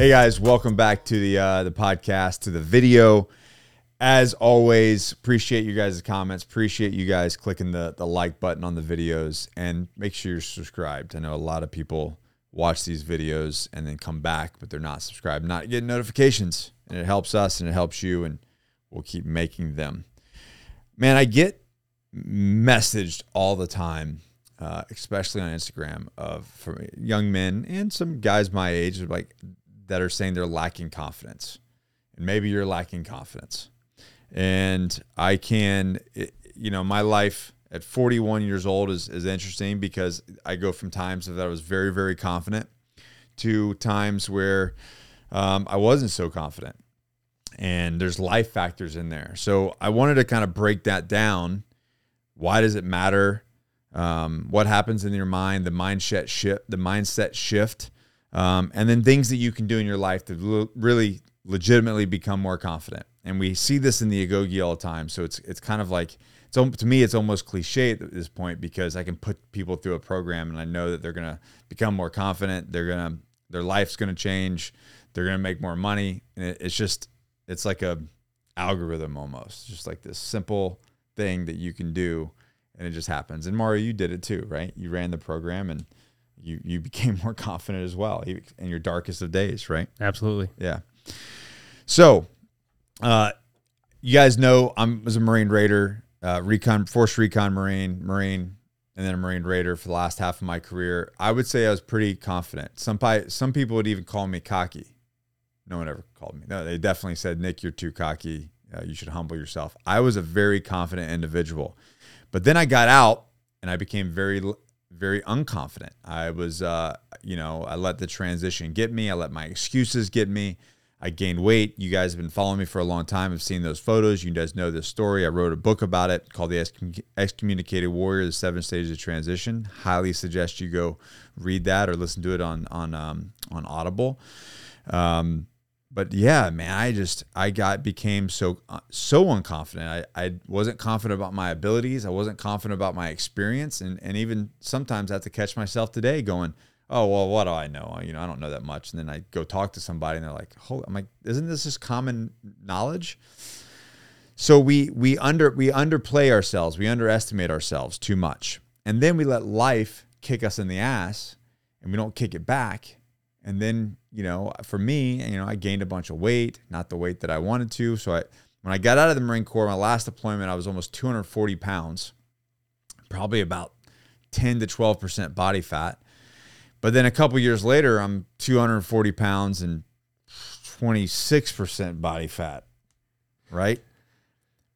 Hey guys, welcome back to the uh, the podcast, to the video. As always, appreciate you guys' comments. Appreciate you guys clicking the the like button on the videos, and make sure you're subscribed. I know a lot of people watch these videos and then come back, but they're not subscribed, not getting notifications, and it helps us and it helps you, and we'll keep making them. Man, I get messaged all the time uh, especially on Instagram, of young men and some guys my age, are like that are saying they're lacking confidence, and maybe you're lacking confidence. And I can, you know, my life at 41 years old is is interesting because I go from times that I was very very confident to times where um, I wasn't so confident, and there's life factors in there. So I wanted to kind of break that down. Why does it matter? um, what happens in your mind, the mindset shift, the mindset shift, um, and then things that you can do in your life to really legitimately become more confident. And we see this in the Agoge all the time. So it's it's kind of like it's to me it's almost cliche at this point because I can put people through a program and I know that they're gonna become more confident. They're gonna their life's gonna change. They're gonna make more money. And it, it's just it's like a algorithm almost, just like this simple thing that you can do and it just happens. And Mario, you did it too, right? You ran the program and you you became more confident as well in your darkest of days, right? Absolutely. Yeah. So, uh, you guys know I was a Marine Raider, uh, recon, Force Recon Marine, Marine, and then a Marine Raider for the last half of my career. I would say I was pretty confident. Some some people would even call me cocky. No one ever called me. No, they definitely said, "Nick, you're too cocky. Uh, you should humble yourself." I was a very confident individual. But then I got out and I became very, very unconfident. I was, uh, you know, I let the transition get me. I let my excuses get me. I gained weight. You guys have been following me for a long time. I've seen those photos. You guys know this story. I wrote a book about it called The Excommunicated Warrior: The Seven Stages of Transition. Highly suggest you go read that or listen to it on on um, on Audible. Um, but yeah, man, I just I got became so so unconfident. I, I wasn't confident about my abilities. I wasn't confident about my experience, and and even sometimes I have to catch myself today going, oh well, what do I know? You know, I don't know that much. And then I go talk to somebody, and they're like, hold, I'm like, isn't this just common knowledge? So we we under we underplay ourselves, we underestimate ourselves too much, and then we let life kick us in the ass, and we don't kick it back and then, you know, for me, you know, I gained a bunch of weight, not the weight that I wanted to. So I, when I got out of the Marine Corps, my last deployment, I was almost 240 pounds, probably about 10 to 12% body fat. But then a couple years later, I'm 240 pounds and 26% body fat, right?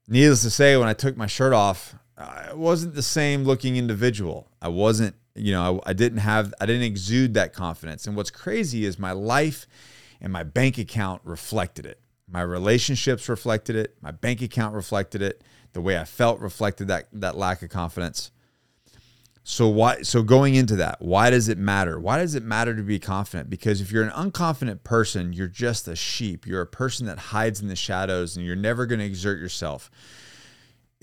Needless to say, when I took my shirt off, I wasn't the same looking individual. I wasn't you know, I, I didn't have, I didn't exude that confidence. And what's crazy is my life and my bank account reflected it. My relationships reflected it. My bank account reflected it. The way I felt reflected that that lack of confidence. So why so going into that, why does it matter? Why does it matter to be confident? Because if you're an unconfident person, you're just a sheep. You're a person that hides in the shadows and you're never going to exert yourself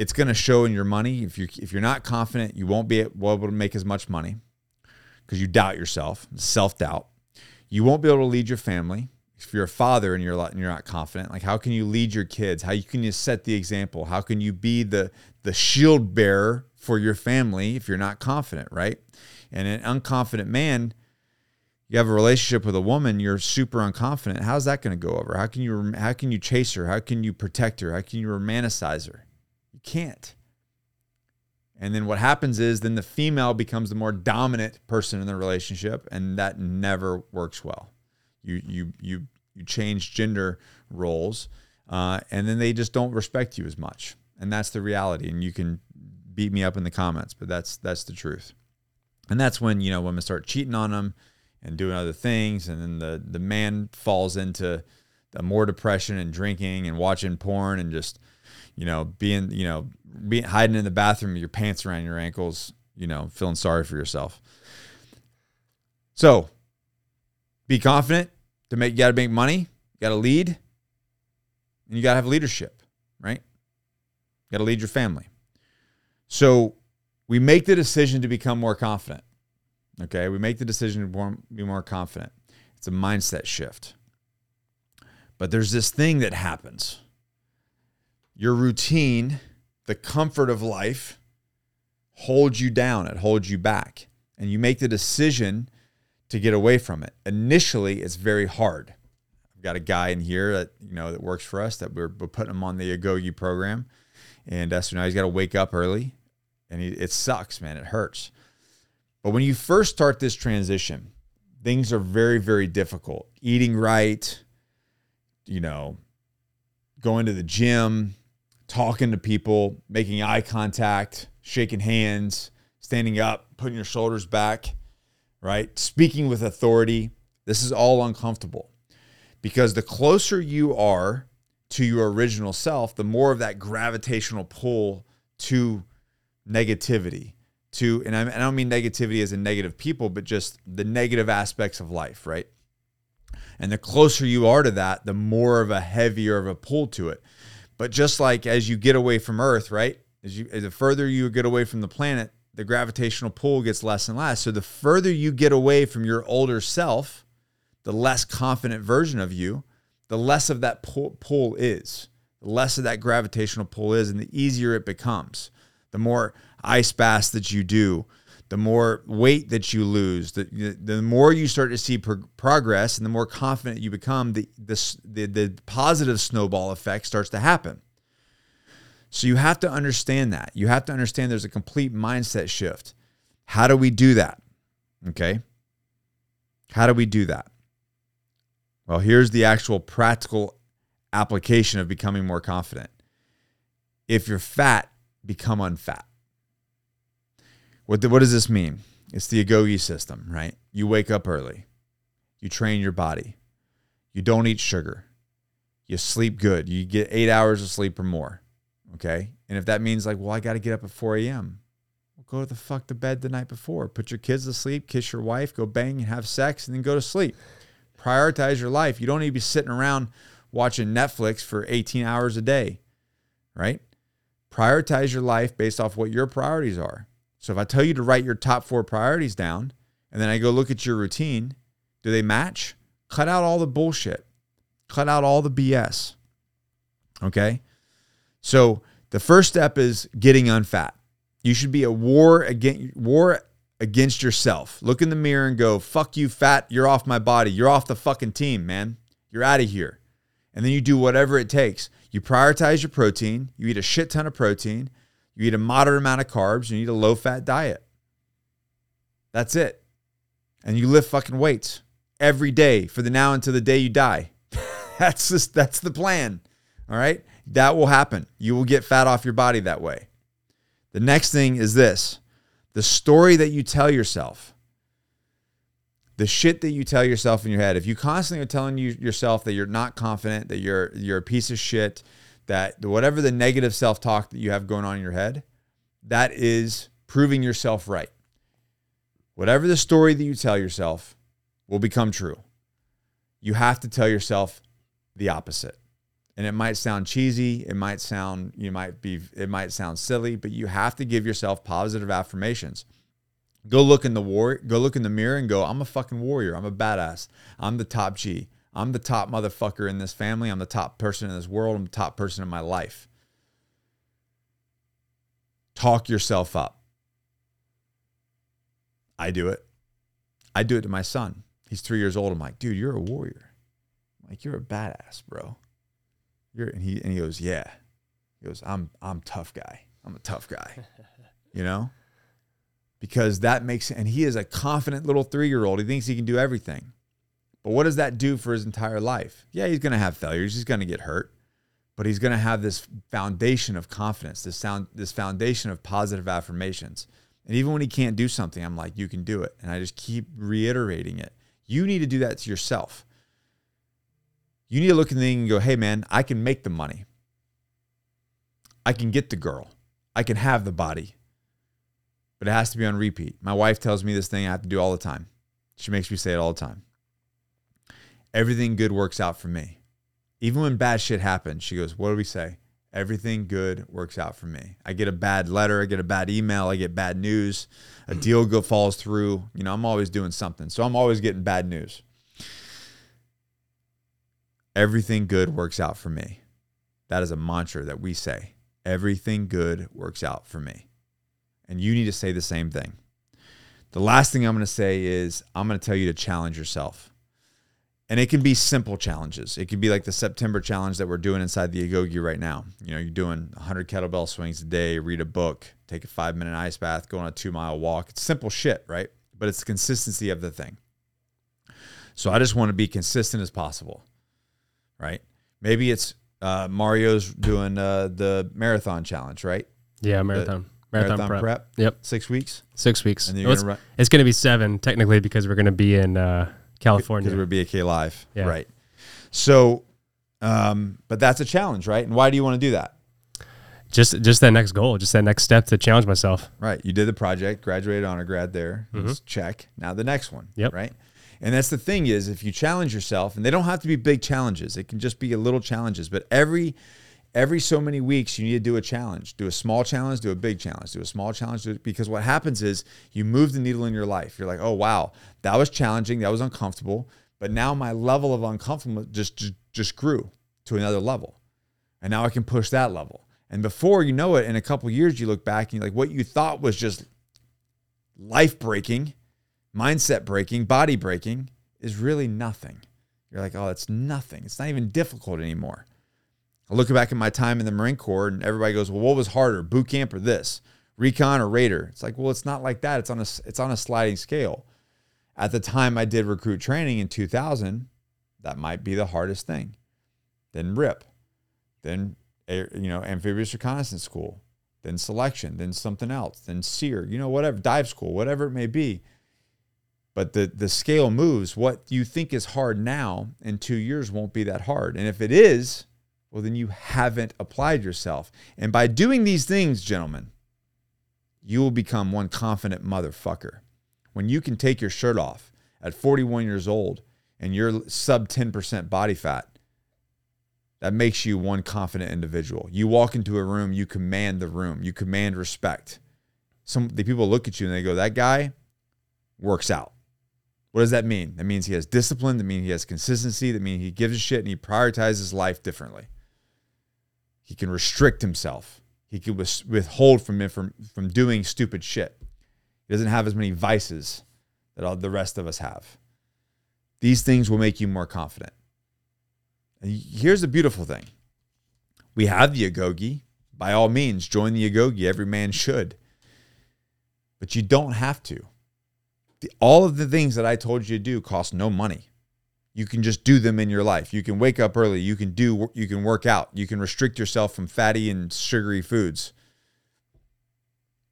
it's going to show in your money. If you if you're not confident, you won't be able to make as much money because you doubt yourself, self doubt. You won't be able to lead your family if you're a father and you're and you're not confident. Like how can you lead your kids? How you can you set the example? How can you be the the shield bearer for your family if you're not confident, right? And an unconfident man, you have a relationship with a woman, you're super unconfident. How's that going to go over? How can you how can you chase her? How can you protect her? How can you romanticize her? Can't. And then what happens is then the female becomes the more dominant person in the relationship, and that never works well. You you you you change gender roles, uh, and then they just don't respect you as much, and that's the reality. And you can beat me up in the comments, but that's that's the truth. And that's when you know women start cheating on them and doing other things, and then the the man falls into more depression and drinking and watching porn and just you know, being, you know, being hiding in the bathroom with your pants around your ankles, you know, feeling sorry for yourself. So be confident to make, you got to make money, you got to lead, and you got to have leadership, right? You got to lead your family. So we make the decision to become more confident. Okay. We make the decision to be more confident. It's a mindset shift. But there's this thing that happens. Your routine, the comfort of life, holds you down, it holds you back. And you make the decision to get away from it. Initially, it's very hard. I've got a guy in here that you know that works for us that we're, we're putting him on the Agoge program, and uh, so now he's got to wake up early, and he, it sucks, man. It hurts. But when you first start this transition, things are very, very difficult. Eating right, you know, going to the gym, talking to people, making eye contact, shaking hands, standing up, putting your shoulders back, right? Speaking with authority. This is all uncomfortable because the closer you are to your original self, the more of that gravitational pull to negativity, to, and I, don't mean negativity as in negative people, but just the negative aspects of life, right? And the closer you are to that, the more of a heavier of a pull to it. But just like as you get away from Earth, right? As you, the further you get away from the planet, the gravitational pull gets less and less. So the further you get away from your older self, the less confident version of you, the less of that pull, pull is, the less of that gravitational pull is, and the easier it becomes. The more ice baths that you do, the more weight that you lose, the, the more you start to see pro- progress and the more confident you become, the, the, the, the positive snowball effect starts to happen. So you have to understand that. You have to understand there's a complete mindset shift. How do we do that? Okay. How do we do that? Well, here's the actual practical application of becoming more confident. If you're fat, become unfat. What, the, what does this mean? It's the Agoge system, right? You wake up early, you train your body, you don't eat sugar, you sleep good, you get eight hours of sleep or more. Okay. And if that means like, well, I got to get up at 4 a.m., well, go to the fuck to bed the night before. Put your kids to sleep, kiss your wife, go bang and have sex, and then go to sleep prioritize your life. You don't need to be sitting around watching Netflix for 18 hours a day, right? Prioritize your life based off what your priorities are. So if I tell you to write your top four priorities down and then I go look at your routine, do they match? Cut out all the bullshit. Cut out all the BS. Okay? So the first step is getting unfat. You should be a war against war against yourself. Look in the mirror and go, fuck you, fat. You're off my body. You're off the fucking team, man. You're out of here. And then you do whatever it takes. You prioritize your protein. You eat a shit ton of protein. You eat a moderate amount of carbs. You eat a low fat diet. That's it. And you lift fucking weights every day for the now until the day you die. that's just, that's the plan. All right. That will happen. You will get fat off your body that way. The next thing is this the story that you tell yourself, the shit that you tell yourself in your head, if you constantly are telling you yourself that you're not confident, that you're you're a piece of shit, that whatever the negative self-talk that you have going on in your head, that is proving yourself right. Whatever the story that you tell yourself will become true. You have to tell yourself the opposite. And it might sound cheesy it might sound you might be it might sound silly but you have to give yourself positive affirmations. Go look in the war go look in the mirror and go i'm a fucking warrior. I'm a badass. I'm the top g i'm the top motherfucker in this family i'm the top person in this world i'm the top person in my life talk yourself up i do it i do it to my son he's three years old i'm like dude you're a warrior I'm like you're a badass bro you're and he and he goes, Yeah. He goes, I'm I'm tough guy. I'm a tough guy. you know? Because that makes and he is a confident little three year old. He thinks he can do everything. But what does that do for his entire life? Yeah, he's gonna have failures, he's gonna get hurt, but he's gonna have this foundation of confidence, this sound this foundation of positive affirmations. And even when he can't do something, I'm like, you can do it. And I just keep reiterating it. You need to do that to yourself. You need to look at the thing and go, hey, man, I can make the money. I can get the girl. I can have the body. But it has to be on repeat. My wife tells me this thing I have to do all the time. She makes me say it all the time. Everything good works out for me. Even when bad shit happens, she goes, What do we say? Everything good works out for me. I get a bad letter, I get a bad email, I get bad news, a deal go falls through. You know, I'm always doing something. So I'm always getting bad news. everything good works out for me. That is a mantra that we say. Everything good works out for me. And you need to say the same thing. The last thing I'm going to say is I'm going to tell you to challenge yourself. And it can be simple challenges. It can be like the September challenge that we're doing inside the Agoge right now. You know, you're doing 100 kettlebell swings a day, read a book, take a five minute ice bath, go on a two mile walk. It's simple shit, right? But it's the consistency of the thing. So I just want to be consistent as possible, right? Maybe it's uh, Mario's doing uh, the marathon challenge, right? Yeah, marathon. Marathon, Marathon prep. prep. Yep, Six weeks. six weeks. And then you're Well, it's, gonna run it's going to be seven technically because we're going to be in uh, California. because we're BAK live, Yeah. right? So, um, but that's a challenge, right? And why do you want to do that? just just that next goal, just that next step to challenge myself. Right. You did the project, graduated honor grad there. Let's Check. Now the next one. Mm-hmm. Yep. Right. And that's the thing is if you challenge yourself, and they don't have to be big challenges, it can just be a little challenges. But every every so many weeks you need to do a challenge. Do a small challenge, do a big challenge, do a small challenge, because what happens is you move the needle in your life. You're like, oh wow, that was challenging, that was uncomfortable. But now my level of uncomfortable just just, just grew to another level. And now I can push that level. And before you know it, in a couple years, you look back and you're like, what you thought was just life breaking, mindset breaking, body breaking is really nothing. You're like, oh, it's nothing. It's not even difficult anymore. I look back at my time in the Marine Corps and everybody goes, well, what was harder, boot camp or this? Recon or Raider? It's like, well, it's not like that. It's on a, it's on a sliding scale. At the time I did recruit training in 2000, that might be the hardest thing. Then RIP, then you know amphibious reconnaissance school, then selection, then something else, then SERE, you know whatever dive school, whatever it may be. But the the scale moves. What you think is hard now in two years won't be that hard, and if it is, well then you haven't applied yourself. And by doing these things, gentlemen, you will become one confident motherfucker. When you can take your shirt off at 41 years old and you're sub 10% body fat, that makes you one confident individual. You walk into a room, you command the room, you command respect. Some the people look at you and they go, "That guy works out." What does that mean? That means he has discipline. That means he has consistency. That means he gives a shit and he prioritizes life differently. He can restrict himself. He can withhold from from from doing stupid shit. He doesn't have as many vices that all the rest of us have. These things will make you more confident. And here's the beautiful thing we have the Agoge. By all means, join the Agoge. Every man should. But you don't have to. The, all of the things that I told you to do cost no money. You can just do them in your life. You can wake up early. You can do. You can work out. You can restrict yourself from fatty and sugary foods.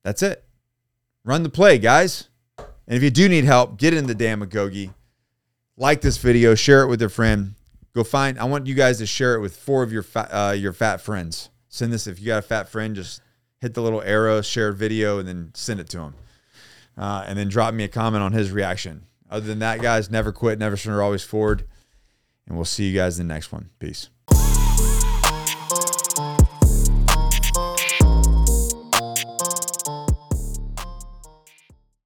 That's it. Run the play, guys. And if you do need help, get in the damn Agoge. Like this video, share it with a friend. Go find. I want you guys to share it with four of your fat, uh, your fat friends. Send this if you got a fat friend. Just hit the little arrow, share video, and then send it to him. Uh, and then drop me a comment on his reaction. Other than that, guys, never quit, never surrender, always forward. And we'll see you guys in the next one. Peace.